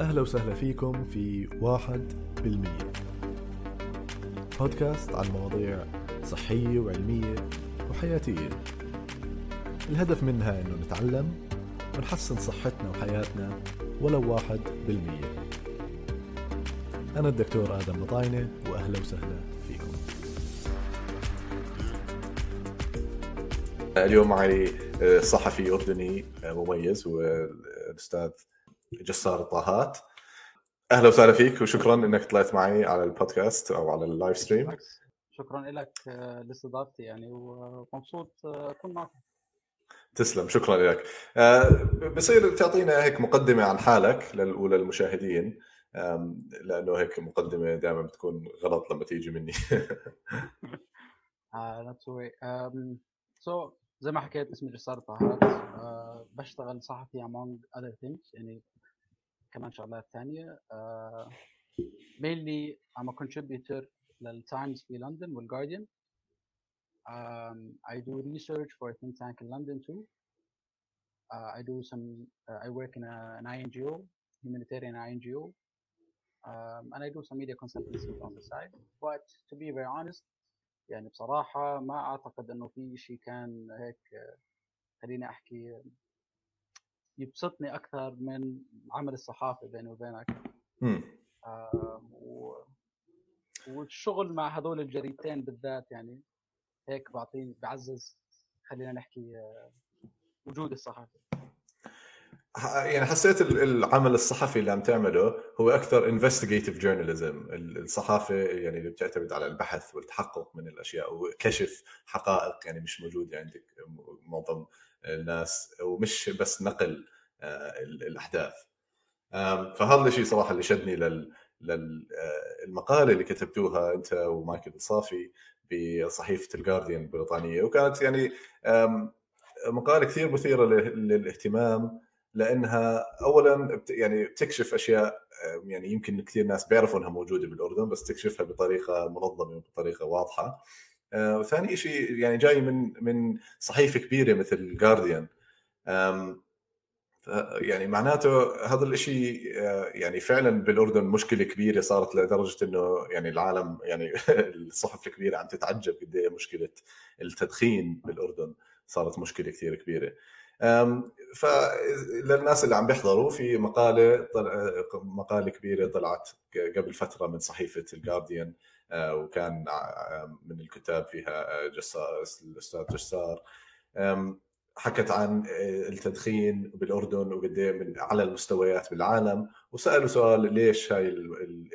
أهلا وسهلا فيكم في واحد بالمية. بودكاست عن مواضيع صحية وعلمية وحياتية. الهدف منها أنه نتعلم ونحسن صحتنا وحياتنا ولو واحد بالمية. أنا الدكتور آدم مطاينة وأهلا وسهلا فيكم. اليوم معي صحفي أردني مميز هو الأستاذ جسار الطاهات. أهلا وسهلا فيك وشكرا أنك طلعت معي على البودكاست أو على ال live stream. شكرا لك لاستضافتي يعني ومبسوط أكون معك تسلم شكرا لك. بصير تعطينا هيك مقدمة عن حالك للأولى المشاهدين. لأنه هيك مقدمة دائما بتكون غلط لما تيجي مني. To worry. Um, زي ما حكيت اسمي جسار طاهات uh, بشتغل صحفي among other things يعني كمان شغلات uh, mainly I'm a contributor للتايمز في لندن والجارديان um, I do research for a think tank in London too uh, I do some uh, I work in a, an INGO humanitarian INGO um, and I do some media consultancy on the side but to be very honest يعني بصراحة ما أعتقد إنه في شيء كان هيك خليني أحكي يبسطني أكثر من عمل الصحافة بيني وبينك. آه و... والشغل مع هذول الجريدتين بالذات يعني هيك بعطيني بعزز خلينا نحكي وجود الصحافة. يعني حسيت العمل الصحفي اللي عم تعمله هو أكثر انفستيجيتيف جورناليزم الصحافة يعني اللي بتعتمد على البحث والتحقق من الأشياء وكشف حقائق يعني مش موجودة عندك معظم الناس ومش بس نقل الأحداث. فهذا الشيء صراحة اللي شدني لل للمقاله اللي كتبتوها أنت ومايكل صافي بصحيفة الجارديان البريطانية. وكانت يعني مقاله كثير مثيرة للاهتمام لأنها اولا يعني بتكشف أشياء يعني يمكن كثير ناس بيعرفوا إنها موجودة بالأردن بس تكشفها بطريقة منظمة وبطريقة واضحة. وثاني شيء يعني جاي من من صحيفة كبيرة مثل الجارديان يعني معناته هذا الشيء يعني فعلا بالأردن مشكلة كبيرة صارت لدرجة إنه يعني العالم يعني الصحف الكبيرة عم تتعجب قد إيه مشكلة التدخين بالأردن. صارت مشكلة كثير كبيرة. فللناس اللي عم بيحضروا في مقالة مقالة كبيرة طلعت قبل فترة من صحيفة الجارديان وكان من الكتاب فيها جسار الأستاذ جسار. حكت عن التدخين بالأردن وقد من اعلى المستويات بالعالم وسألوا سؤال ليش هاي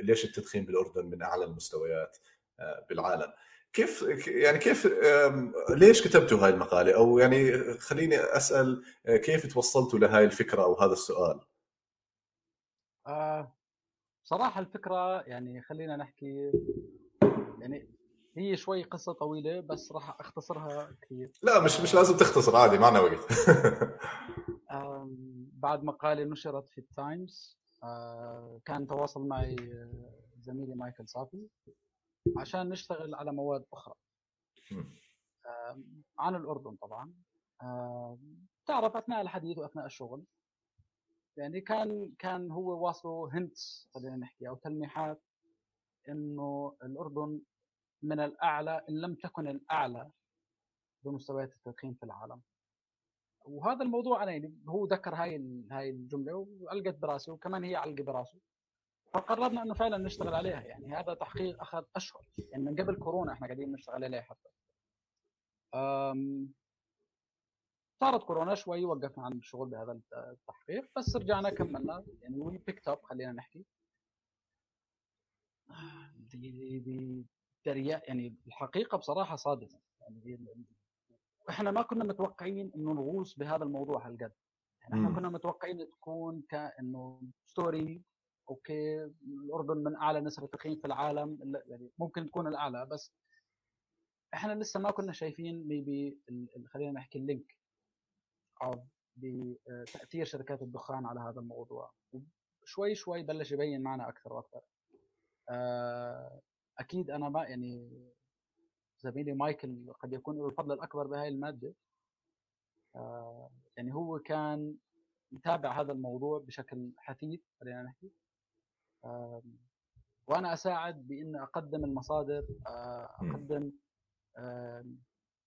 ليش التدخين بالأردن من أعلى المستويات بالعالم؟ كيف يعني كيف ليش كتبتوا هاي المقالة؟ أو يعني خليني أسأل كيف توصلتوا لهاي الفكرة أو هذا السؤال؟ آه صراحة الفكرة يعني خلينا نحكي يعني هي شوي قصة طويلة بس راح أختصرها كثير. لا مش مش لازم تختصر عادي معنا وقت. بعد مقالة نشرت في التايمز كان تواصل معي زميلي مايكل صافي عشان نشتغل على مواد أخرى. عن الأردن طبعا. تعرف أثناء الحديث وأثناء الشغل يعني كان كان هو واصله هنتس خلينا نحكي أو تلميحات إنه الأردن من الأعلى إن لم تكن الأعلى بمستويات التدخين في العالم. وهذا الموضوع أنا يعني هو ذكر هاي هاي الجملة وألقت براسي وكمان هي علقه براسه فقررنا إنه فعلا نشتغل عليها يعني. هذا تحقيق أخذ أشهر يعني من قبل كورونا إحنا قاعدين نشتغل عليه حتى. صارت كورونا شوي وقفنا عن الشغل بهذا التحقيق بس رجعنا كملنا يعني we picked up خلينا نحكي. دي يعني الحقيقة بصراحة صادمة. يعني إحنا ما كنا متوقعين إنه نغوص بهذا الموضوع هالقد. يعني إحنا كنا متوقعين تكون كانه story okay الأردن من أعلى نسبه تدخين في العالم يعني ممكن تكون الأعلى بس إحنا لسه ما كنا شايفين maybe خلينا نحكي ال link أو بتاثير شركات الدخان على هذا الموضوع. شوي شوي بلش يبين معنا أكثر وأكثر. أكيد أنا ما يعني زميلي مايكل قد يكون له الفضل الأكبر بهاي المادة يعني هو كان نتابع هذا الموضوع بشكل حثيث خلينا نحكي آم، وأنا أساعد بإن أقدم المصادر آه،. أقدم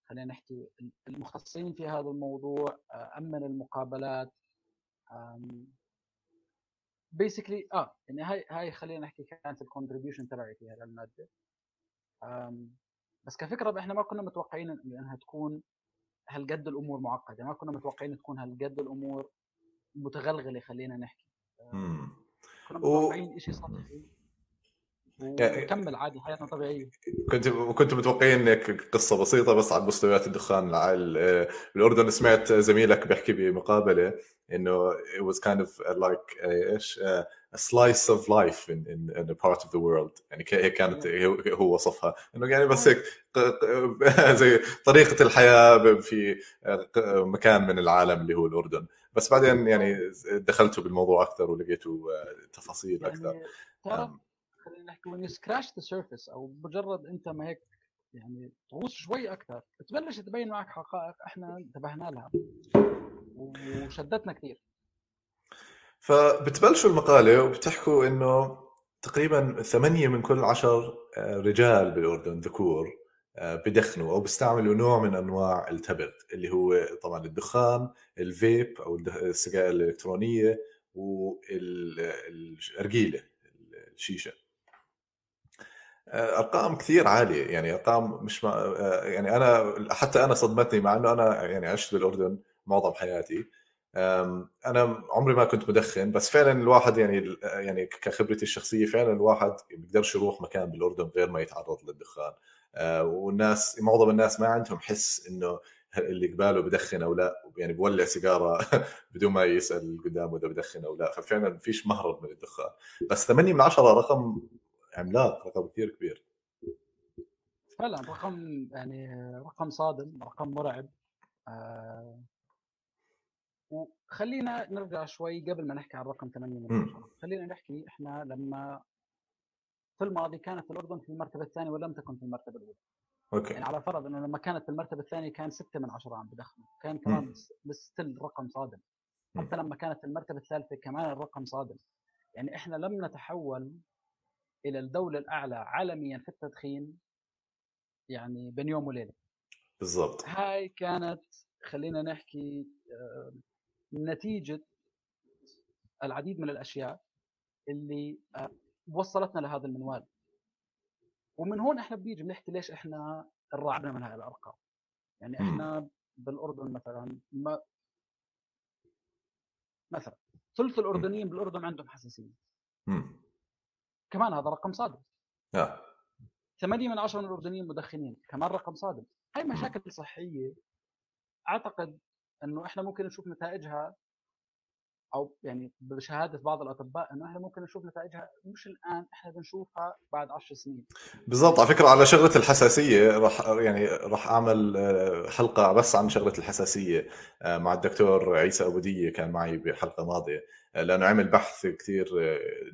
خلينا نحكي المختصين في هذا الموضوع آه، أمن المقابلات basically آه يعني هاي هاي خلينا نحكي كانت ال contribution تبعي في هذا المادة. آم، بس كفكرة إحنا ما كنا متوقعين إنها تكون هالقد الأمور معقدة ما كنا متوقعين تكون هالقد الأمور متغلغلة خلينا نحكي. كنا متوقعين شيء سطحي يعني- ونكمل عادي حياتنا طبيعية. كنت كنت متوقعين إنك قصة بسيطة بس على مستويات الدخان. آه، بالاردن سمعت زميلك بيحكي بمقابلة إنه it was kind of like آه، إيش؟ آه، a slice of life in, in, in a part of the world. يعني هيك كانت هو وصفها. إنه يعني بس هيك زي طريقة الحياة في مكان من العالم اللي هو الأردن. بس بعدين يعني دخلتوا بالموضوع أكثر ولقيتوا آه، تفاصيل أكثر. يعني خلينا نحكي you scratch the surface أو مجرد أنت ما هيك يعني تغوص شوي أكثر تبلش تبين معك حقائق إحنا انتبهنا لها وشدتنا كثير فبتبلشوا المقالة وبتحكوا إنه تقريبا ثمانية من كل عشر آه، رجال بالأردن ذكور آه، بدخنوا أو بيستعملوا نوع من أنواع التبغ اللي هو طبعا الدخان، الفيب الد- السجائر الإلكترونية والأرجيلة الشيشة. آه، أرقام كثير عالية. يعني أرقام مش ما آه، يعني أنا حتى أنا صدمتني مع إنه أنا يعني عشت بالأردن معظم حياتي. أنا عمري ما كنت مدخن بس فعلا الواحد يعني يعني كخبرتي الشخصية فعلا الواحد بيقدرش يروح مكان بالأردن غير ما يتعرض للدخان. آه، والناس معظم الناس ما عندهم حس إنه اللي قباله بدخن أو لا يعني بولع سيجارة بدون ما يسأل قدامه إذا بدخن أو لا. ففعلا فيش مهرب من الدخان. بس 8 من 10 رقم عملاق رقم كثير كبير. فعلا رقم يعني رقم صادم رقم مرعب. آه وخلينا نرجع شوي قبل ما نحكي عن رقم 8 من مم. 10 خلينا نحكي إحنا لما في الماضي كانت الأردن في المرتبة الثانية ولم تكن في المرتبة الأولى. okay. يعني على فرض إنه لما كانت في المرتبة الثانية كان 6 من 10 عم بدخنوا كان كمان. still رقم صادم. حتى لما كانت في المرتبة الثالثة كمان الرقم صادم. يعني إحنا لم نتحول إلى الدولة الأعلى عالميا في التدخين يعني بين يوم وليلة. بالضبط. هاي كانت خلينا نحكي آه، نتيجة العديد من الأشياء اللي آه، وصلتنا لهذا المنوال. ومن هون إحنا بنيجي بنحكي ليش إحنا انرعبنا من هاي الأرقام. يعني. إحنا بالأردن مثلا ما مثلا ثلث الأردنيين بالأردن عندهم حساسية. كمان هذا رقم صادم. آه. 8 من 10 من الأردنيين مدخنين كمان رقم صادم. هاي مشاكل صحية. أعتقد إنه إحنا ممكن نشوف نتائجها أو يعني بشهادة بعض الأطباء إنه إحنا ممكن نشوف نتائجها مش الآن إحنا بنشوفها بعد 10 سنين. بالضبط على فكرة على شغلة الحساسية راح يعني راح أعمل آه، حلقة بس عن شغلة الحساسية. آه، مع الدكتور عيسى أبو دية كان معي بحلقة ماضية. آه، لأنه عمل بحث كثير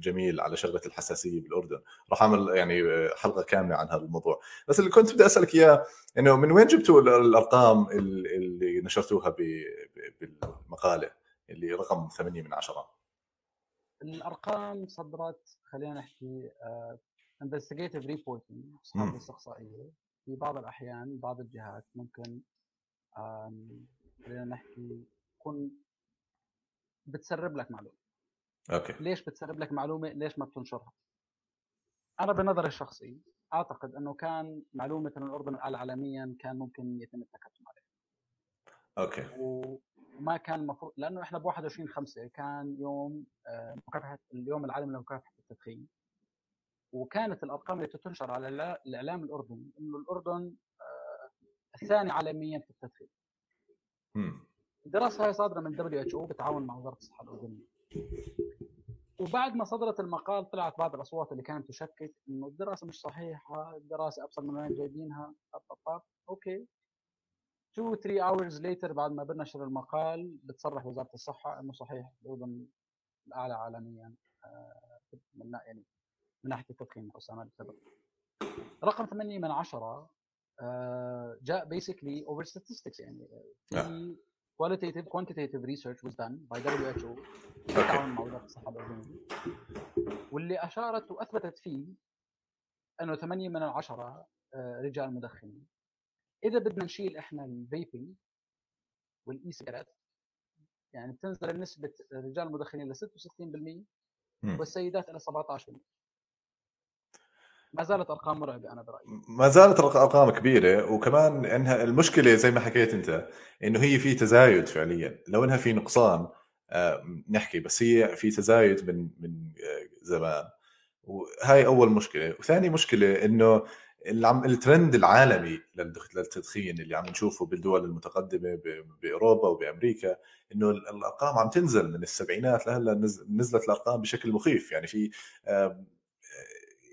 جميل على شغلة الحساسية بالأردن. راح أعمل يعني حلقة كاملة عن هذا الموضوع بس اللي كنت بدي أسألك إياه إنه من وين جبتوا ال- الأرقام ال- اللي نشرتوها بالمقالة؟ اللي رقم 8 من 10 الأرقام صدرت خلينا نحكي investigative reporting أصحاب. الاستقصائية. في بعض الأحيان بعض الجهات ممكن خلينا نحكي تكون بتسرب لك معلومة. أوكي. ليش بتسرب لك معلومة؟ ليش ما بتنشرها؟ أنا بنظري الشخصي أعتقد إنه كان معلومة ان الأردن عالميا كان ممكن يتم التكتم عليه okay. وما كان المفروض لأنه إحنا ب 21 5 كان يوم آه، مكافحة اليوم العالمي لمكافحة التدخين. وكانت الأرقام اللي تنشر على الإعلام الأردني إنه الأردن آه، الثاني عالميا في التدخين. الدراسه هاي صادرة من WHO بالتعاون مع وزارة الصحة الأردنية. وبعد ما صدرت المقال طلعت بعض الأصوات اللي كانت تشكك إنه الدراسة مش صحيحة الدراسة أبسط من وين جايبينها okay. 2 3 hours later بعد ما بنشر المقال بتصرح وزارة الصحة إنه صحيح الاردن الأعلى عالميا آه، من يعني من ناحية التدخين استعمال التبغ رقم 8 من 10 آه، جاء basically over statistics يعني آه. في qualitative quantitative research was done by WHO بالتعاون مع وزارة الصحة الاردنيه واللي أشارت وأثبتت فيه إنه 8 من العشرة آه، رجال مدخنين. إذا بدنا نشيل إحنا ال vaping وال e-cigarettes يعني بتنزل نسبه الرجال المدخنين ل 66% والسيدات إلى 17% ما زالت أرقام مرعبة أنا برأيي. ما زالت أرقام كبيرة وكمان إنها المشكلة زي ما حكيت أنت إنه هي في تزايد فعليا. لو إنها في نقصان آه، نحكي بس هي في تزايد من من آه، زمان. وهاي أول مشكلة. وثاني مشكلة إنه الترند العالمي للتدخين اللي عم نشوفه بالدول المتقدمة بأوروبا وبأمريكا إنه الأرقام عم تنزل من السبعينات لهلا نزلت الأرقام بشكل مخيف. يعني في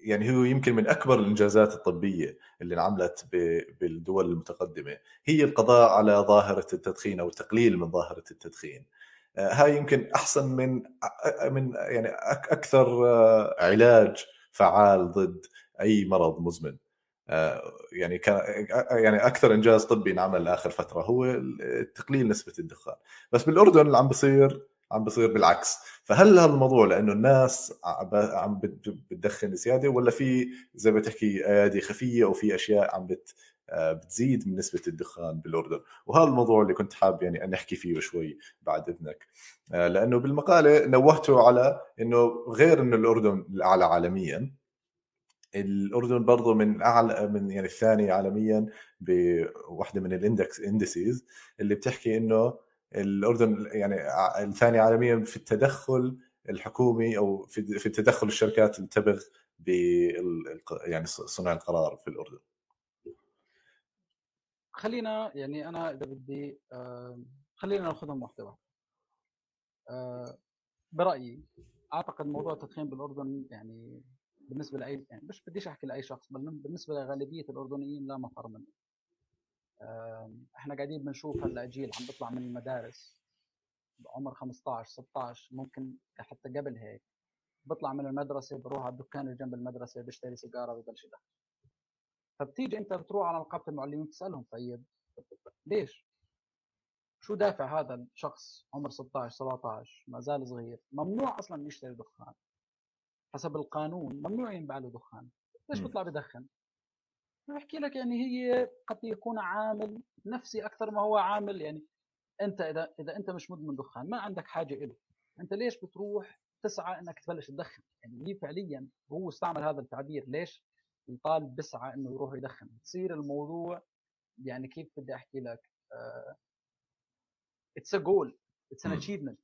يعني هو يمكن من أكبر الإنجازات الطبية اللي انعملت بالدول المتقدمة. هي القضاء على ظاهرة التدخين أو التقليل من ظاهرة التدخين. آه، هاي يمكن أحسن من من يعني أكثر آه، علاج فعال ضد أي مرض مزمن. آه، يعني كان يعني أكثر إنجاز طبي انعمل اخر فترة هو تقليل نسبة الدخان. بس بالأردن اللي عم بصير عم بصير بالعكس. فهل هالموضوع لأنه الناس عم بتدخن زيادة ولا في زي ما تحكي أيادي خفية أو في أشياء عم بت بتزيد من نسبة الدخان بالأردن؟ وهذا الموضوع اللي كنت حاب يعني نحكي فيه شوي بعد إذنك. لأنه بالمقالة نوهتوا على إنه غير إنه الأردن الأعلى عالميا الأردن برضه من أعلى من يعني الثاني عالميا بوحده من ال index indices اللي بتحكي إنه الأردن يعني الثاني عالميا في التدخل الحكومي أو في في تدخل الشركات اللي تبغ ب يعني صنع القرار في الأردن. خلينا يعني أنا إذا بدي خلينا نأخذهم واحدة واحدة. برأيي أعتقد موضوع التدخين بالأردن يعني بالنسبة لأي يعني مش بديش أحكي لأي شخص بل بالنسبة لغالبية الأردنيين لا مفر منه. إحنا قاعدين بنشوف هلأ جيل عم بيطلع من المدارس بعمر 15 16 ممكن حتى قبل هيك بيطلع من المدرسة بروح على الدكان اللي جنب المدرسة بيشتري سيجارة وببلش يدخن فبتيجي أنت بتروح على نقابه المعلمين بتسألهم طيب ليش؟ شو دافع هذا الشخص عمر 16 17 ما زال صغير. ممنوع أصلا يشتري دخان. حسب القانون ممنوع ينباع له دخان ليش بيطلع بدخن؟ بحكي لك يعني هي قد يكون عامل نفسي أكثر ما هو عامل يعني أنت إذا إذا أنت مش مدمن دخان ما عندك حاجة له أنت ليش بتروح تسعى إنك تبلش تدخن؟ يعني هي فعليا هو استعمل هذا التعبير ليش؟ الطالب بيسعى إنه يروح يدخن. تصير الموضوع يعني كيف بدي أحكي لك اتس ا جول it's an achievement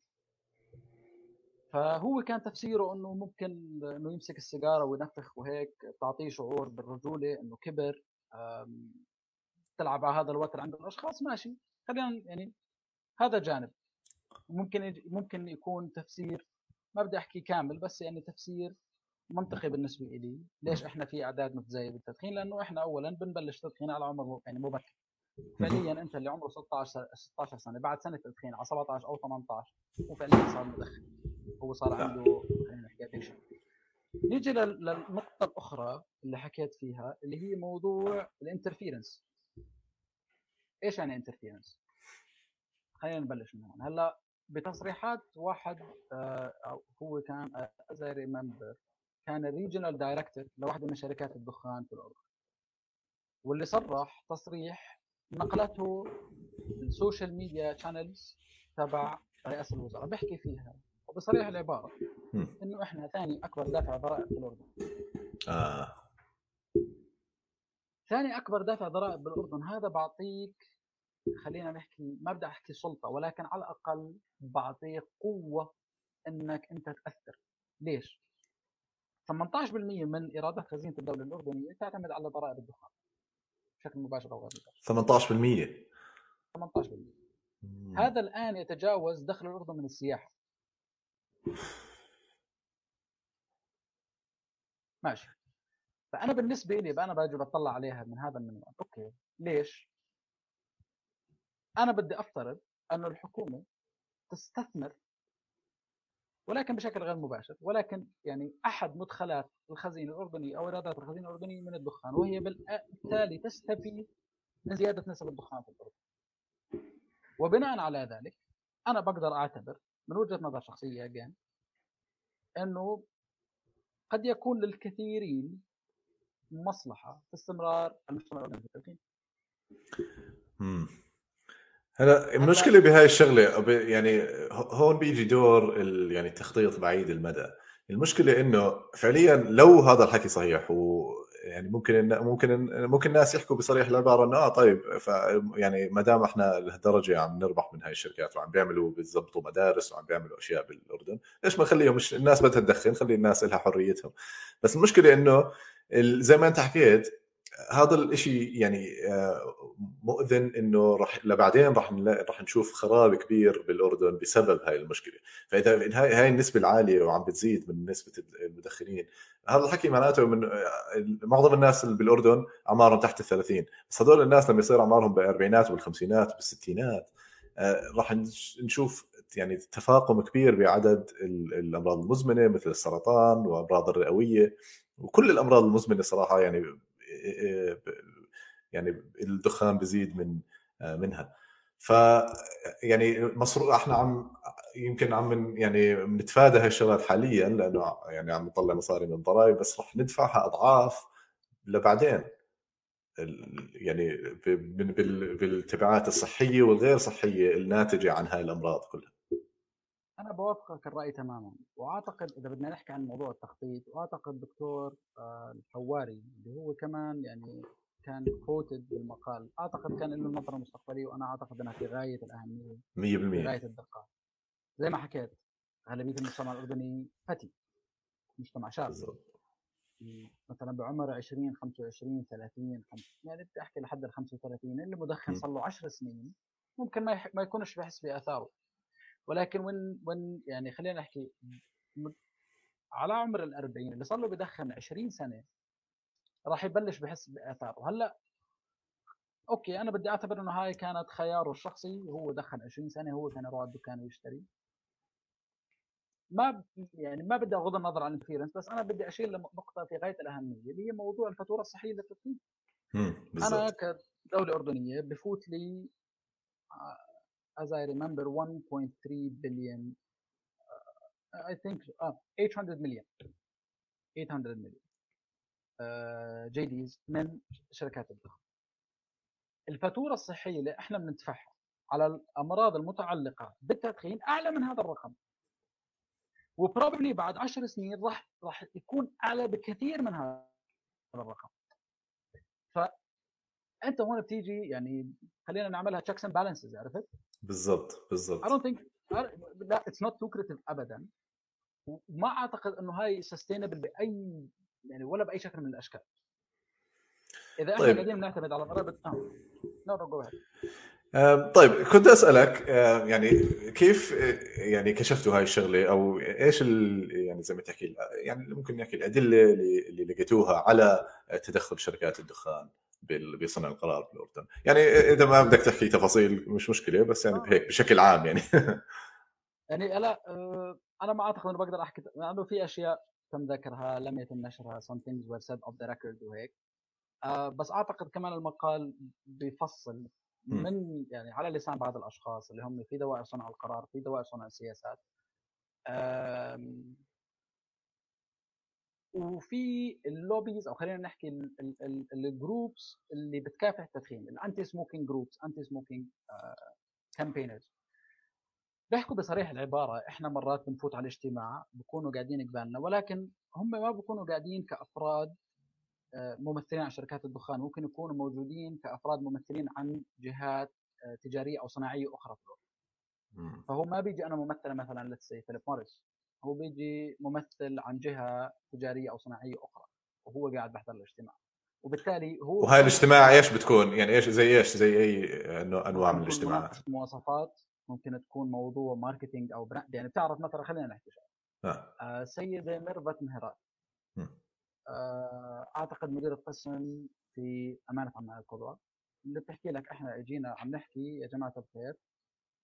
فهو كان تفسيره إنه ممكن إنه يمسك السيجارة وينفخ وهيك تعطيه شعور بالرجولة إنه كبر تلعب على هذا الوتر عند الأشخاص ماشي. خلينا يعني هذا جانب. ممكن ممكن يكون تفسير ما بدي أحكي كامل بس يعني تفسير منطقي بالنسبة لي ليش إحنا في أعداد متزايدة بالتدخين؟ لأنه إحنا اولا بنبلش تدخين على عمر يعني مبكر. فعليا أنت اللي عمره 16 16 سنة بعد سنة تدخين على 17 أو 18 هو فعليا صار مدخن هو صار عنده خلينا نحكي addiction نيجي للنقطة الأخرى اللي حكيت فيها اللي هي موضوع ال interference إيش يعني interference خلينا نبلش من هون. هلأ بتصريحات واحد آه هو كان as I remember كان ال regional director لواحدة من شركات الدخان في الأردن. واللي صرح تصريح نقلته ال social media channels تبع رئاسة الوزراء. بيحكي فيها وبصريح العبارة إنه إحنا ثاني أكبر دافع ضرائب في الأردن. آه. ثاني أكبر دافع ضرائب بالأردن هذا بعطيك خلينا نحكي ما بدي أحكي سلطة ولكن على الأقل بعطيك قوة إنك أنت تأثر. ليش؟ 18% من إيرادات خزينة الدولة الأردنية تعتمد على ضرائب الدخان بشكل مباشر أو غير مباشر. 18% 18% هذا الآن يتجاوز دخل الأردن من السياحة. ماشي. فأنا بالنسبة لي أنا باجي بطلع عليها من هذا المنوال. أوكي. ليش؟ أنا بدي أفترض أنه الحكومة تستثمر ولكن بشكل غير مباشر ولكن يعني أحد مدخلات الخزينة الأردنية أو إيرادات الخزينة الأردنية من الدخان وهي بالتالي تستفيد من زيادة نسب الدخان في الأردن. وبناء على ذلك أنا بقدر أعتبر من وجهة نظر شخصية again إنه قد يكون للكثيرين مصلحة في استمرار المجتمع التدخين. هلا المشكلة بهاي الشغلة يعني هون بيجي دور يعني التخطيط بعيد المدى المشكلة إنه فعليا لو هذا الحكي صحيح و يعني ممكن ممكن ممكن الناس يحكوا بصريح العباره إنه آه طيب ف يعني ما دام إحنا لهالدرجة عم نربح من هاي الشركات وعم بيعملوا بيظبطوا مدارس وعم بيعملوا أشياء بالأردن ليش ما نخليهم مش الناس بدها تدخن خلي الناس لها حريتهم. بس المشكلة إنه زي ما أنت حكيت هذا الشيء يعني آه، مؤذن إنه راح لبعدين راح راح نشوف خراب كبير بالأردن بسبب هاي المشكلة. فاذا هاي النسبة العالية وعم بتزيد من نسبة المدخنين هذا الحكي معناته من آه، معظم الناس اللي بالأردن أعمارهم تحت ال 30 بس هذول الناس لما يصير أعمارهم بالأربعينات وبالخمسينات وبالستينات آه، راح نشوف يعني تفاقم كبير بعدد الأمراض المزمنة مثل السرطان وأمراض الرئوية. وكل الأمراض المزمنة صراحة يعني يعني الدخان بزيد من منها. ف يعني مصر إحنا عم يمكن عم يعني بنتفادى هالشغلات حاليا لأنه يعني عم نطلع مصاري من الضرائب بس رح ندفعها أضعاف لبعدين. يعني بالتبعات الصحية والغير صحية الناتجة عن هاي الأمراض كلها. أنا بوافقك الرأي تماما وأعتقد إذا بدنا نحكي عن موضوع التخطيط وأعتقد دكتور آه، الحواري اللي هو كمان يعني كان كوتد بالمقال. أعتقد كان له نظره مستقبليه وأنا أعتقد إنها في غاية الأهمية. 100% في غاية الدقة. زي ما حكيت أغلبية المجتمع الأردني فتي. مجتمع شاب مثلا بعمر 20 25 30 يعني بدي أحكي لحد ال 35 اللي مدخن صار له 10 سنين ممكن ما يح... ما يكونش بحس باثاره ولكن وين وين يعني خلينا نحكي على عمر ال 40 اللي صار له بدخن 20 سنة راح يبلش بحس باثاره هلأ okay أنا بدي أعتبر إنه هاي كانت خياره الشخصي هو دخن 20 سنه هو كان يروح الدكان ويشتري ما يعني ما بدي أغض النظر عن ال interference بس أنا بدي اشير لنقطه في غاية الأهمية اللي هي موضوع الفاتورة الصحية للتدخين أنا كدولة أردنية بفوت لي as I remember 1.3 billion uh, I think uh, 800 million. 800 million. Uh, JDs من شركات الدخان الفاتورة الصحية اللي إحنا بندفعها على الأمراض المتعلقة بالتدخين أعلى من هذا الرقم. وبروبلي بعد 10 سنين راح راح يكون أعلى بكثير من هذا الرقم. فانت هون بتيجي يعني خلينا نعملها checks and balances عرفت؟ بالضبط بالضبط. I don't think لا it's not lucrative ابدا. وما أعتقد إنه هاي sustainable بأي يعني ولا بأي شكل من الأشكال. إذا إحنا طيب. قاعدين نعتمد على ضرائب no go طيب كنت أسألك يعني كيف يعني كشفتوا هاي الشغلة أو إيش يعني زي ما تحكي يعني ممكن نحكي الأدلة اللي لقيتوها على تدخل شركات الدخان بصنع القرار بالاردن يعني إذا ما بدك تحكي تفاصيل مش مشكلة بس يعني هيك آه. بشكل عام يعني. يعني آه، أنا ما أعتقد إنه بقدر أحكي لأنه في أشياء تم ذكرها لم يتم نشرها some things were said off the record وهيك. آه، بس أعتقد كمان المقال بيفصل من يعني على لسان بعض الأشخاص اللي هم في دوائر صنع القرار في دوائر صنع السياسات. وفي ال lobbies أو خلينا نحكي ال groups اللي بتكافح التدخين ال anti smoking groups anti smoking campaigners بيحكوا بصريح العبارة إحنا مرات بنفوت على الاجتماع بكونوا قاعدين قبالنا ولكن هم ما بكونوا قاعدين كأفراد آه، ممثلين عن شركات الدخان ممكن يكونوا موجودين كأفراد ممثلين عن جهات آه، تجارية أو صناعية أخرى في فهو ما بيجي أنا ممثله مثلا let's فيليب موريس هو بيجي ممثل عن جهة تجارية أو صناعية أخرى وهو قاعد بحضر الاجتماع. وبالتالي هو وهاي الاجتماع إيش بتكون؟ يعني إيش زي إيش؟ زي أي أنواع من الاجتماعات؟ مواصفات ممكن تكون موضوع marketing أو brand يعني بتعرف مثلا خلينا نحكي شيء آه. آه سيده ميرفت مهرات آه أعتقد مدير القسم في أمانة عمان القدوة اللي بتحكي لك إحنا اجينا عم نحكي يا جماعة الخير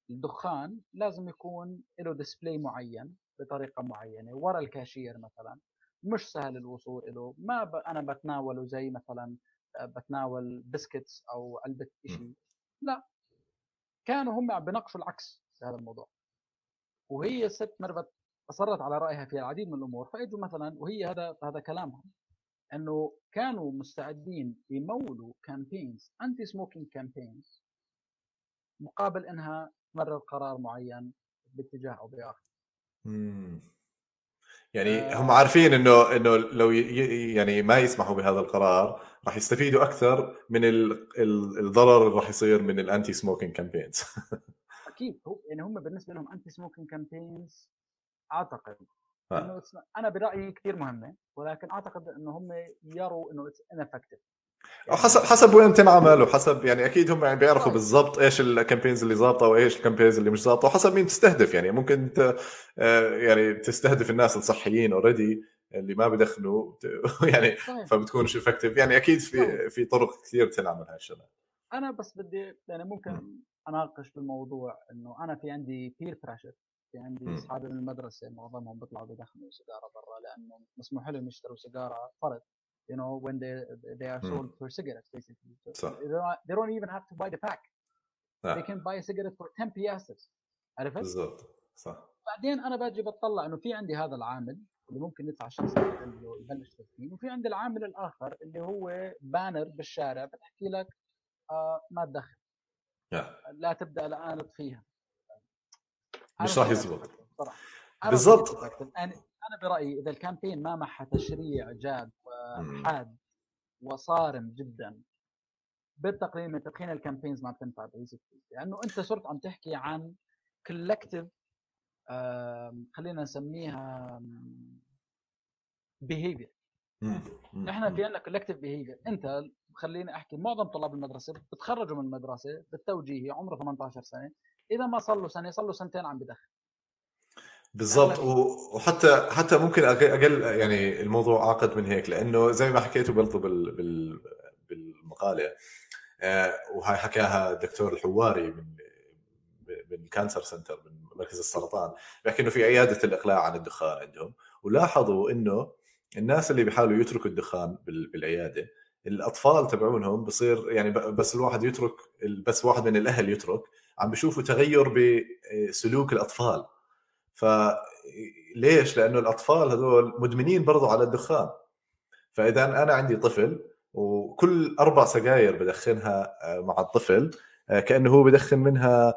الدخان لازم يكون له display معين بطريقة معينة ورا الكاشير مثلا. مش سهل الوصول له. ما ب... أنا بتناوله زي مثلا آه، بتناول بسكتس أو علبة شيء لا. كانوا هم عم بيناقشوا العكس في هذا الموضوع وهي الست ميرفت أصرت على رأيها في العديد من الأمور فإجوا مثلا وهي هذا هذا كلامها إنه كانوا مستعدين يمولوا campaigns anti-smoking campaigns مقابل إنها تمرر قرار معين باتجاه أو بآخر. يعني آه هم عارفين إنه إنه لو. يعني ما يسمحوا بهذا القرار راح يستفيدوا أكثر من ال... الضرر اللي راح يصير من ال anti-smoking campaigns أكيد هو يعني هم بالنسبة لهم anti-smoking campaigns أعتقد آه. إنه أنا برأيي كثير مهمة ولكن أعتقد إنه هم يروا إنه it's ineffective حسب حسب وين تنعمل وحسب يعني أكيد هم يعني بيعرفوا طيب. بالضبط إيش ال campaigns اللي ظابطة وإيش ال campaigns اللي مش ظابطة وحسب مين تستهدف يعني ممكن أنت آه، يعني تستهدف الناس الصحيين already اللي ما بدخنوا يعني. فبتكونش effective يعني أكيد في. في طرق كثير تنعمل هاي الشغله أنا بس بدي يعني ممكن أناقش بالموضوع إنه أنا في عندي peer pressure في عندي أصحابي من المدرسة معظمهم بيطلعوا بدخنوا سيجارة برا لأنه مسموح لهم يشتروا سيجارة فرط you know when they they are sold mm. for cigarettes basically. So صح. they, don't, they don't even have to buy the pack. لا. they can buy a cigarette for 10 piastres. عرفت؟ بالضبط. صح. بعدين أنا باجي بطلع إنه في عندي هذا العامل اللي ممكن يدفع انه يبلش تدخين وفي عندي العامل الآخر اللي هو بانر بالشارع بتحكي لك آه ما تدخن لا تبدأ الان فيها. مش راح يزبط. بالضبط. أنا برأيي إذا ال campaign ما معها تشريع جاد وحاد وصارم جدا بالتقليل من تدخين ال campaigns ما بتنفع basically لأنه أنت صرت عم تحكي عن collective خلينا نسميها behavior نحن في عندنا collective behavior أنت خليني أحكي معظم طلاب المدرسة بتخرجوا من المدرسة بالتوجيهي عمره 18 سنة إذا ما صار له سنة صار له سنتين عم بدخن. بالضبط. وحتى حتى ممكن أقل يعني الموضوع اعقد من هيك لأنه زي ما حكيته برضه بال بال بالمقالة آه، وهاي حكاها الدكتور الحواري من من ال cancer center من مركز السرطان بيحكي إنه في عيادة الإقلاع عن الدخان عندهم ولاحظوا إنه الناس اللي بيحاولوا يتركوا الدخان بالعيادة الأطفال تبعونهم بصير يعني بس الواحد يترك بس واحد من الأهل يترك عم بيشوفوا تغير بسلوك الأطفال. فليش؟ لأنه الأطفال هذول مدمنين برضو على الدخان. فإذا أنا عندي طفل وكل أربع سجاير بدخنها آه، مع الطفل آه، كأنه هو بدخن منها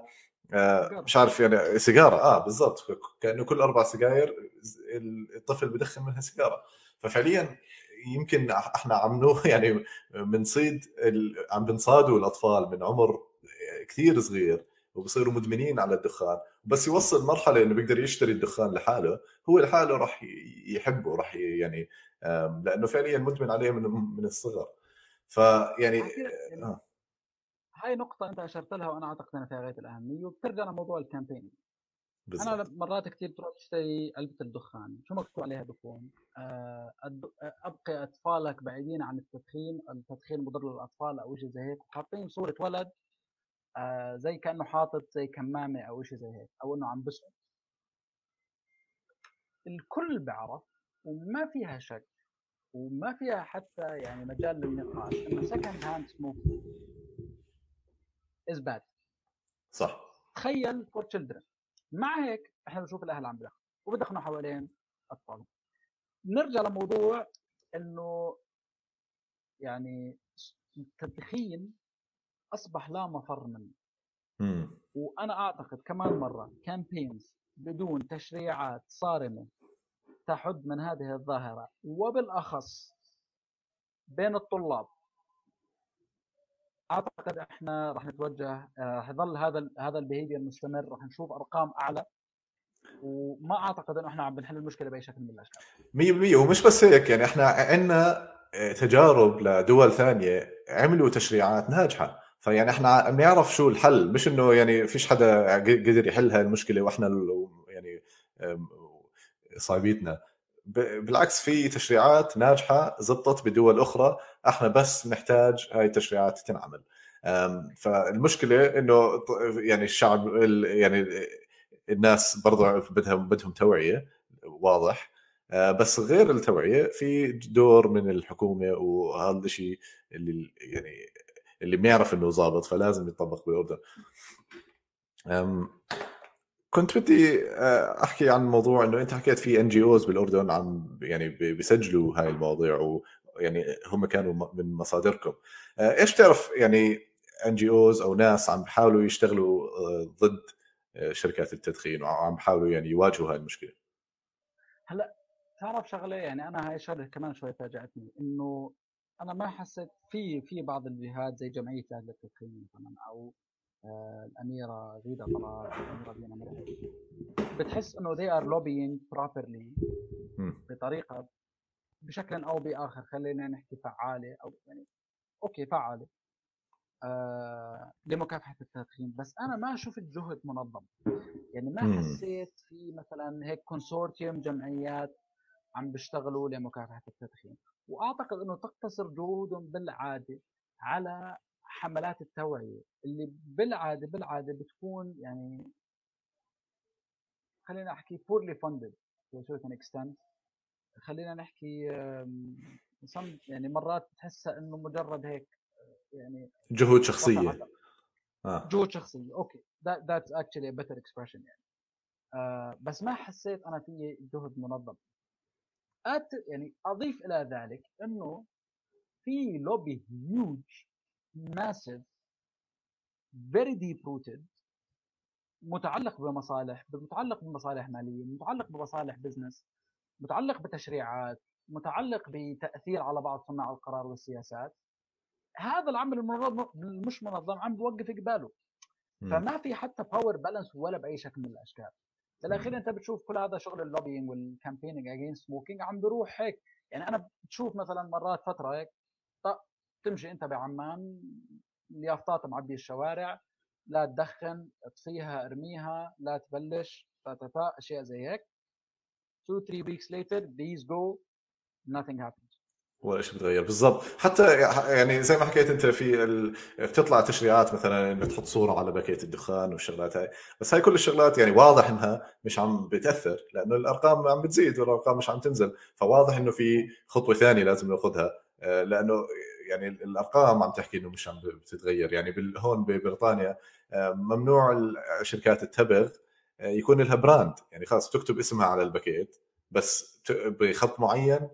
آه، مش عارف يعني سيجارة. آه بالضبط. كأنه كل أربع سجاير الطفل بدخن منها سيجارة. ففعليا يمكن إحنا عم يعني بنصيد عم بنصادوا الأطفال من عمر كثير صغير. وبصيروا مدمنين على الدخان. بس يوصل مرحلة إنه بيقدر يشتري الدخان لحاله. هو لحاله راح يحبه راح يعني لأنه فعليا مدمن عليه من من الصغر. فيعني آه. هاي نقطة أنت أشرت لها وأنا أعتقد أنها فيها غاية الأهمية. وبترجع لموضوع الكامبين. بالزبط. أنا مرات كثير تروح تشتري علبة الدخان. شو مكتوب عليها دخون آه، أبقي أطفالك بعيدين عن التدخين. التدخين مضر للأطفال أو شيء زي هيك. وحاطين صورة ولد آه زي كأنه حاطط زي كمامة أو شيء زي هيك أو إنه عم بسعد الكل بيعرف وما فيها شك وما فيها حتى يعني مجال للنقاش إنه secondhand smoke is bad صح. تخيل for children مع هيك إحنا بنشوف الأهل عم بدخنوا وبدخنوا حوالين اطفالهم نرجع لموضوع إنه يعني التدخين أصبح لا مفر منه. وأنا أعتقد كمان مرة campaigns بدون تشريعات صارمة تحد من هذه الظاهرة وبالأخص بين الطلاب. أعتقد إحنا راح نتوجه آه، راح يظل هذا هذا ال behavior مستمر راح نشوف أرقام أعلى. وما أعتقد إنه إحنا عم بنحل المشكلة بأي شكل من الأشكال. 100% ومش بس هيك يعني إحنا عندنا آه، تجارب لدول ثانية عملوا تشريعات ناجحة. فيعني إحنا بنعرف شو الحل. مش إنه يعني فيش حدا قدر يحل هاي المشكلة وإحنا يعني صايبيتنا. بالعكس في تشريعات ناجحة زبطت بدول أخرى. إحنا بس نحتاج هاي التشريعات تنعمل. فالمشكلة إنه يعني الشعب يعني الناس برضو بدهم بدهم توعية واضح. أه، بس غير التوعية في دور من الحكومة وهذا الشيء اللي يعني اللي بنعرف إنه ظابط فلازم يطبق بالاردن كنت بدي آه، أحكي عن موضوع إنه أنت حكيت في NGOs بالأردن عم يعني بي- بيسجلوا هاي المواضيع ويعني هم كانوا من مصادركم. آه، إيش بتعرف يعني ان جي اوز أو ناس عم بيحاولوا يشتغلوا آه، ضد شركات التدخين وعم بيحاولوا يعني يواجهوا هاي المشكلة؟ تعرف شغلة يعني أنا هاي شغله كمان شوي فاجأتني إنه أنا ما حسيت في في بعض الجهات زي جمعية لاجل التدخين مثلا أو آه، الأميرة غيده طلال الأميرة دينا مرعي بتحس إنه they are lobbying properly. بطريقة بشكل أو بآخر خلينا نحكي فعالة أو يعني okay فعالة. آه لمكافحة التدخين. بس أنا ما شفت جهد منظم. يعني ما مم. حسيت في مثلا هيك consortium جمعيات عم بيشتغلوا لمكافحة التدخين. وأعتقد إنه تقتصر جهودهم بالعادة على حملات التوعية اللي بالعادة بالعادة بتكون يعني خلينا أحكي poorly funded to a certain extent. خلينا نحكي يعني مرات تحسها إنه مجرد هيك يعني جهود شخصية. آه. جهود شخصية. Okay. That, that's actually a better expression يعني. آه بس ما حسيت أنا في جهد منظم. أت يعني أضيف إلى ذلك إنه في لوبي huge massive very deep rooted متعلق بمصالح متعلق بمصالح مالية متعلق بمصالح business متعلق بتشريعات متعلق بتأثير على بعض صناع القرار والسياسات. هذا العمل المنظم مش منظم عم بوقف قباله. فما في حتى power balance ولا بأي شكل من الأشكال. بالاخير أنت بتشوف كل هذا شغل ال lobbying وال campaigning against smoking عم بروح هيك. يعني أنا بتشوف مثلا مرات فترة هيك طق تمشي أنت بعمان اليافطات معبيه الشوارع لا تدخن اطفيها ارميها لا تبلش تا تا تا أشياء زي هيك. 2 3 weeks later these go nothing happens ولا شيء بتغير؟ بالضبط. حتى يعني زي ما حكيت أنت في ال... بتطلع تشريعات مثلا انه تحط صورة على باكيت الدخان والشغلات هاي. بس هاي كل الشغلات يعني واضح إنها مش عم بتأثر لأنه الأرقام عم بتزيد والأرقام مش عم تنزل. فواضح إنه في خطوة ثانية لازم نأخذها آه، لأنه يعني الأرقام عم تحكي إنه مش عم بتتغير. يعني هون ببريطانيا آه، ممنوع شركات التبغ آه، يكون لها brand. يعني خلاص تكتب اسمها على الباكيت بس بخط معين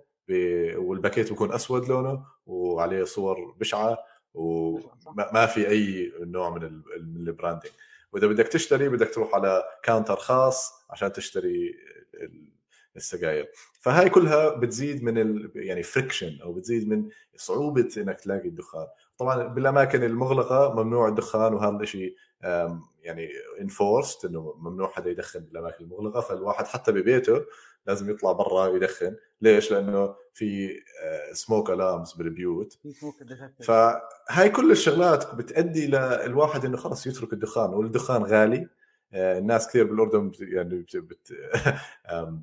والباكيت بيكون أسود لونه وعليه صور بشعة وما ما في أي نوع من ال- من ال branding وإذا بدك تشتري بدك تروح على counter خاص عشان تشتري ال- السجاير. فهاي كلها بتزيد من ال... يعني friction أو بتزيد من صعوبة إنك تلاقي الدخان. طبعا بالأماكن المغلقة ممنوع الدخان وهذا الشيء يعني enforced إنه ممنوع حدا يدخن بالأماكن المغلقة فالواحد حتى ببيته لازم يطلع برا يدخن. ليش؟ لأنه في smoke alarms بالبيوت. في smoke detector فهاي كل الشغلات بتؤدي للواحد إنه خلص يترك الدخان والدخان غالي. آه، الناس كثير بالأردن يعني بت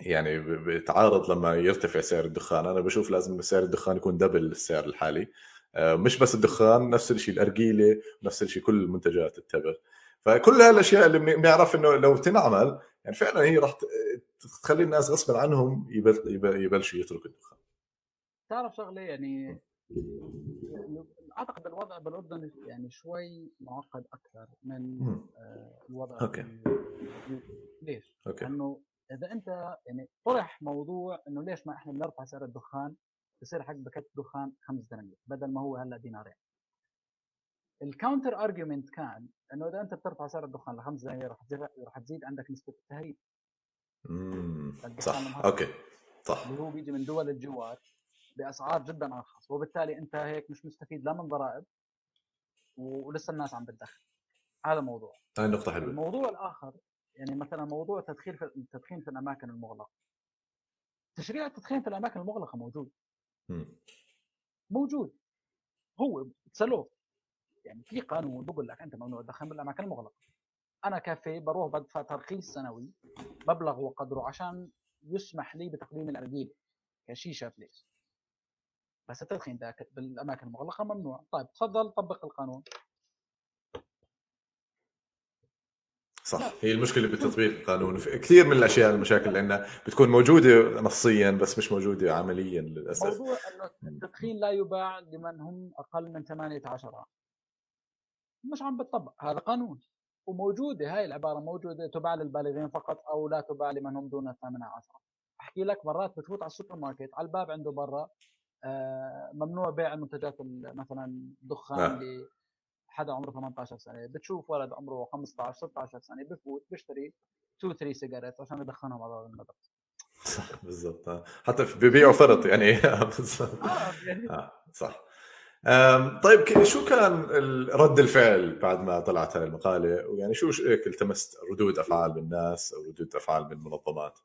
يعني بتعارض لما يرتفع سعر الدخان. أنا بشوف لازم سعر الدخان يكون دبل السعر الحالي. آه، مش بس الدخان نفس الشيء الأرجيلة نفس الشيء كل منتجات التبغ. فكل هالاشياء اللي بن- بنعرف إنه لو تنعمل يعني فعلا هي راح تخلي الناس غصبا عنهم يبل- يبل- يبلشوا يتركوا الدخان تعرف شغلة يعني أعتقد الوضع بالأردن يعني شوي معقد أكثر من. آه، الوضع okay. ال- ليش؟ okay لأنه إذا أنت يعني طرح موضوع إنه ليش ما إحنا بنرفع سعر الدخان بصير حق باكيت دخان خمس دنانير بدل ما هو هلا دينارين ال counter argument كان إنه إذا أنت بترفع سعر الدخان لخمس دنانير رح تزيد رح تزيد عندك نسبة التهريب صح. okay. صح. اللي هو بيجي من دول الجوار بأسعار جدا أرخص وبالتالي أنت هيك مش مستفيد لا من ضرائب ولسه الناس عم بتدخن هذا موضوع. هاي نقطة حلوة. الموضوع الآخر يعني مثلا موضوع تدخين في التدخين في الأماكن المغلقة. تشريع التدخين في الأماكن المغلقة موجود. مم. موجود. هو تسلوه يعني في قانون بقول لك أنت ممنوع تدخن بالأماكن المغلقة. أنا كافيه بروح بدفع ترخيص سنوي مبلغ وقدره عشان يسمح لي بتقديم الارجيله كشيشه بليس بس التدخين ذاك بالأماكن المغلقة ممنوع. طيب تفضل طبق القانون. صح هي المشكلة بتطبيق القانون. في كثير من الأشياء المشاكل لأنها بتكون موجودة نصيا بس مش موجودة عمليا للأسف. موضوع إنه التدخين لا يباع لمن هم أقل من 18 عام. مش عم بتطبق هذا قانون. وموجودة هاي العبارة موجودة تباع للبالغين فقط أو لا تباع لمن هم دون الثامنة عشرة. أحكي لك مرات بتفوت على السوبر ماركت على الباب عنده برا آه، ممنوع بيع المنتجات مثلا دخان نعم. لحدا عمره 18 سنة بتشوف ولد عمره 15 16 سنة بفوت بيشتري 2 3 سيجارات عشان يدخنهم على المدرسة. صح بالضبط آه. حتى ببيعوا فرط يعني. بالضبط آه يعني. آه صح. طيب شو كان رد الفعل بعد ما طلعت هاي المقالة؟ ويعني شو هيك التمست ردود أفعال من الناس أو ردود أفعال من المنظمات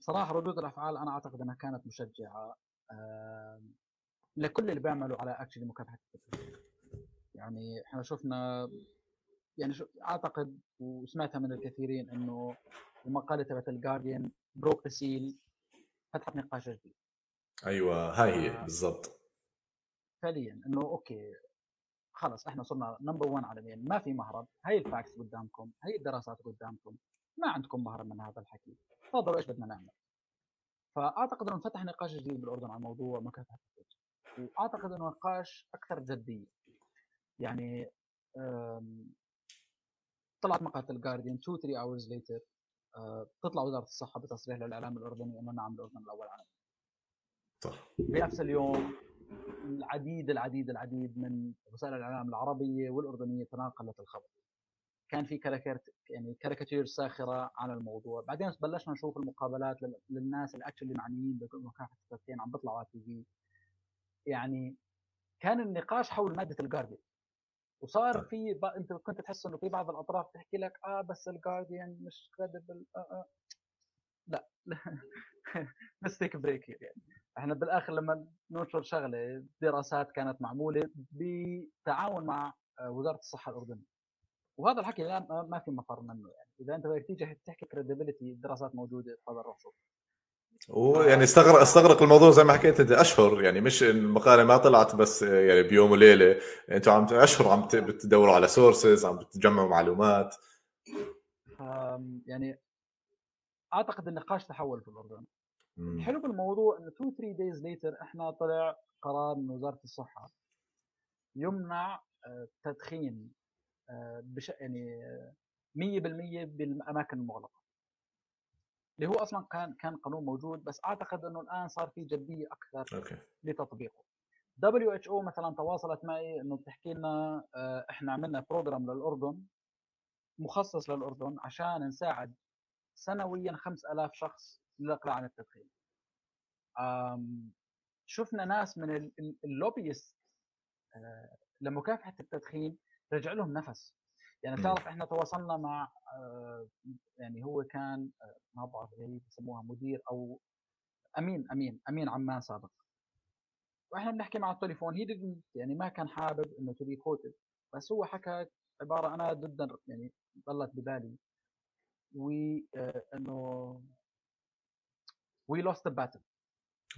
صراحة ردود الأفعال أنا أعتقد إنها كانت مشجعة. لكل اللي بيعملوا على actually مكافحة التدخين يعني إحنا شفنا يعني شو أعتقد وسمعتها من الكثيرين إنه المقالة تبعت الجارديان broke the seal فتحت نقاش جديد. أيوه هاي هي بالضبط. فعليا إنه okay خلص إحنا صرنا number 1 عالميا ما في مهرب هي ال facts قدامكم هي الدراسات قدامكم ما عندكم مهرب من هذا الحكي. تفضلوا إيش بدنا نعمل؟ فأعتقد إنه انفتح نقاش جديد بالأردن عن موضوع مكافحة التدخين وأعتقد إنه نقاش أكثر جدية. يعني طلعت مقالة الجارديان 2 3 hours later أه، تطلع وزارة الصحة بتصريح للإعلام الأردني أنه نعم الأردن الأول عالميا. صح بنفس اليوم العديد العديد العديد من وسائل الإعلام العربية والأردنية تناقلت الخبر. كان في كاريكير يعني كاريكاتير ساخرة عن الموضوع، بعدين بلشنا نشوف المقابلات لل- للناس اللي actually معنيين بمكافحه التدخين عم بيطلعوا على ال TV. يعني كان النقاش حول مادة الجارديان وصار طيب. في ب... أنت كنت تحس إنه في بعض الأطراف تحكي لك آه بس الجارديان مش credible آه آه. لا بس take break يعني إحنا بالآخر لما ننشر شغلة دراسات كانت معمولة بتعاون مع آه، وزارة الصحة الأردنية. وهذا الحكي لا ما- في مفر منه يعني. إذا أنت بدك تيجي تحكي credibility الدراسات موجودة تفضل روح شوف. ويعني استغرق استغرق الموضوع زي ما حكيت أنت أشهر يعني مش المقالة ما طلعت بس يعني بيوم وليلة. أنتم عم أشهر عم ت- بتدوروا على sources عم بتجمعوا معلومات. يعني أعتقد النقاش تحول في الأردن. الحلو بالموضوع إنه 2 3 days later إحنا طلع قرار من وزارة الصحة يمنع آه، التدخين آه، بش يعني آه، 100% بالأماكن المغلقة. اللي هو أصلا كان كان قانون موجود بس أعتقد إنه الآن صار في جدية أكثر okay. لتطبيقه. WHO مثلا تواصلت معي إنه بتحكي لنا آه، إحنا عملنا program للأردن مخصص للأردن عشان نساعد سنويا 5000 شخص للاقلاع عن التدخين. شفنا ناس من ال- ال- lobbyist آه، لمكافحة التدخين رجع لهم نفس. يعني. بتعرف إحنا تواصلنا مع آه، يعني هو كان آه، ما بعرف هي بسموها مدير أو أمين أمين أمين عمان سابق. وإحنا بنحكي مع التليفون هي يعني ما كان حابب إنه to be quoted بس هو حكى عبارة أنا جدا يعني ضلت ببالي. وانه we lost the battle.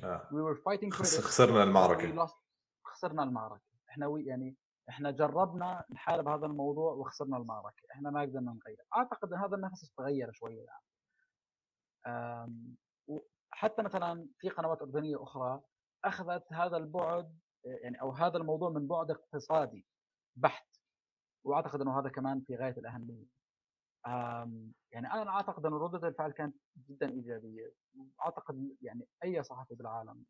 آه. we were fighting for خس- it خسرنا we المعركة. lost. خسرنا المعركة. إحنا وي يعني إحنا جربنا نحارب هذا الموضوع وخسرنا المعركة. إحنا ما قدرنا نغير. أعتقد إن هذا النفس تغير شوية الآن. أم، وحتى مثلا في قنوات أردنية أخرى أخذت هذا البعد يعني أو هذا الموضوع من بعد اقتصادي بحت. وأعتقد إنه هذا كمان في غاية الأهمية. يعني أنا أعتقد انه ردة الفعل كانت جدا إيجابية. أعتقد يعني أي صحفي بالعالم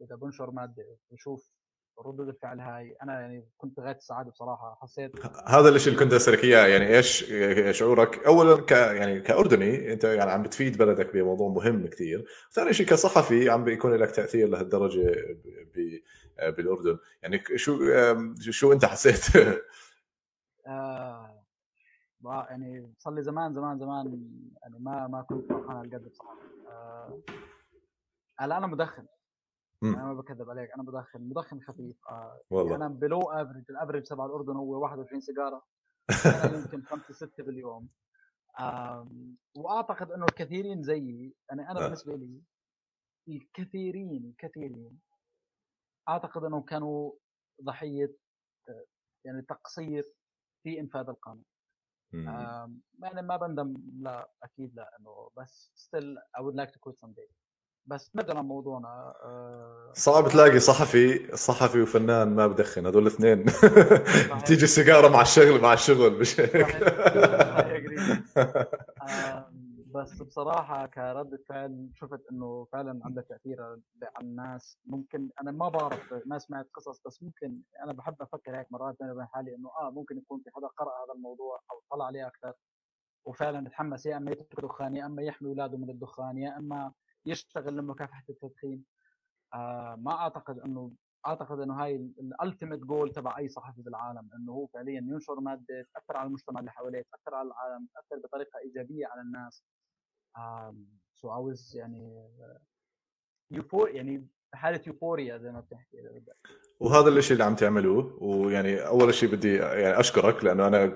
إذا بنشر مادة ويشوف ردود الفعل هاي. أنا يعني كنت غايه السعاده بصراحة. حسيت هذا الشيء اللي كنت أسألك إياه. يعني إيش شعورك؟ اولا ك يعني كأردني أنت يعني عم بتفيد بلدك بموضوع مهم كثير ثاني شيء كصحفي عم بيكون لك تأثير لهالدرجة ب- بالأردن. يعني شو شو أنت حسيت؟ آه. يعني صار لي زمان زمان زمان يعني ما ما كنت فرحان هالقد بصراحة. آه هلا أنا مدخن. مم. أنا ما بكذب عليك أنا مدخن مدخن خفيف. آه والله. أنا بلو افرج الافرج تبع الأردن هو 21 سيجارة. يمكن خمسة ستة باليوم. آم، وأعتقد إنه الكثيرين زيي يعني أنا آه. بالنسبة لي الكثيرين الكثيرين أعتقد انهم كانوا ضحية آه، يعني تقصير في إنفاذ القانون. يعني ما بندم لا أكيد لا إنه بس still I would like to quit someday. بس نرجع لموضوعنا آه، صعب تلاقي صحفي صحفي وفنان ما بدخن هذول الاثنين. بتيجي السيجارة مع الشغل مع الشغل. مش بس بصراحة كردة فعل شفت إنه فعلا عندها تأثير على الناس. ممكن أنا ما بعرف ما سمعت قصص بس ممكن أنا بحب أفكر هيك مرات بيني وبين حالي إنه آه ممكن يكون في حدا قرأ هذا الموضوع أو طلع عليه أكثر وفعلا تحمس يا أما يترك الدخان يا أما يحمي اولاده من الدخان يا أما يشتغل لمكافحة التدخين. آه ما أعتقد إنه أعتقد إنه هاي الالتيميت جول تبع أي صحفي بالعالم إنه هو فعليا ينشر مادة تأثر على المجتمع اللي حواليه تأثر على العالم تأثر بطريقة إيجابية على الناس. Um, عاوز يعني يوفور يعني حالة يوفوريا زي ما بتحكي. وهذا الشيء اللي عم تعملوه ويعني أول شيء بدي يعني أشكرك لأنه أنا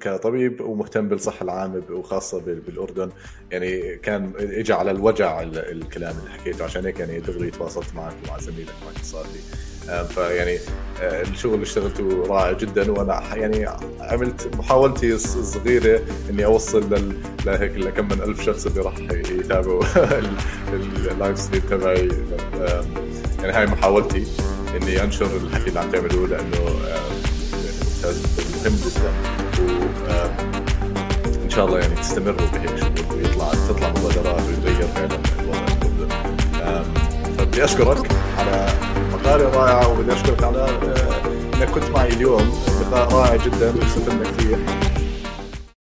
كطبيب ومهتم بالصحة العامة وخاصة بالأردن يعني كان اجى على الوجع الكلام اللي حكيته. عشان هيك يعني دغري تواصلت معك ومع زميلك معك صافي فيعني آه، الشغل اللي اشتغلته رائع جدا وأنا يعني عملت محاولتي الصغيرة إني أوصل لهيك لكم من ألف شخص اللي راح يتابعوا ال live stream تبعي. يعني هاي محاولتي إني أنشر الحكي اللي عم تعملوه لأنه ممتاز مهم جدا. و إن شاء الله يعني تستمروا بهيك شغل ويطلع تطلع مبادرات ويتغير فعلا. الوضع فبدي أشكرك على مقالة رائعة وبدي أشكرك على إنك كنت معي اليوم لقاء رائع جدا واستفدنا كثير.